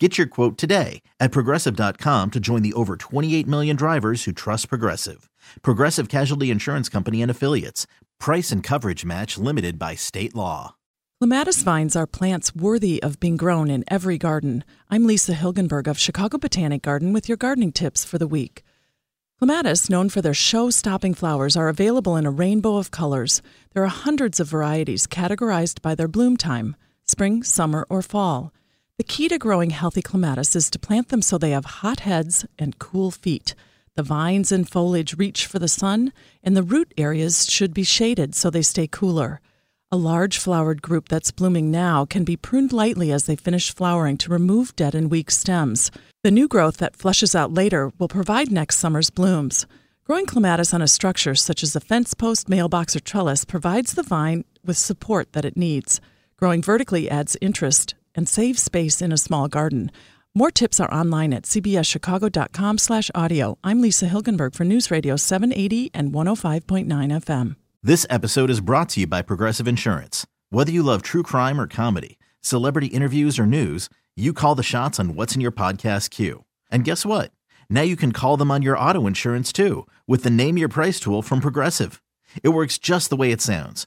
Get your quote today at progressive.com to join the over 28 million drivers who trust Progressive. Progressive Casualty Insurance Company and Affiliates. Price and coverage match limited by state law. Clematis vines are plants worthy of being grown in every garden. I'm Lisa Hilgenberg of Chicago Botanic Garden with your gardening tips for the week. Clematis, known for their show stopping flowers, are available in a rainbow of colors. There are hundreds of varieties categorized by their bloom time spring, summer, or fall. The key to growing healthy clematis is to plant them so they have hot heads and cool feet. The vines and foliage reach for the sun, and the root areas should be shaded so they stay cooler. A large flowered group that's blooming now can be pruned lightly as they finish flowering to remove dead and weak stems. The new growth that flushes out later will provide next summer's blooms. Growing clematis on a structure such as a fence post, mailbox, or trellis provides the vine with support that it needs. Growing vertically adds interest and save space in a small garden. More tips are online at cbschicago.com slash audio. I'm Lisa Hilgenberg for News Radio 780 and 105.9 FM. This episode is brought to you by Progressive Insurance. Whether you love true crime or comedy, celebrity interviews or news, you call the shots on what's in your podcast queue. And guess what? Now you can call them on your auto insurance too with the Name Your Price tool from Progressive. It works just the way it sounds.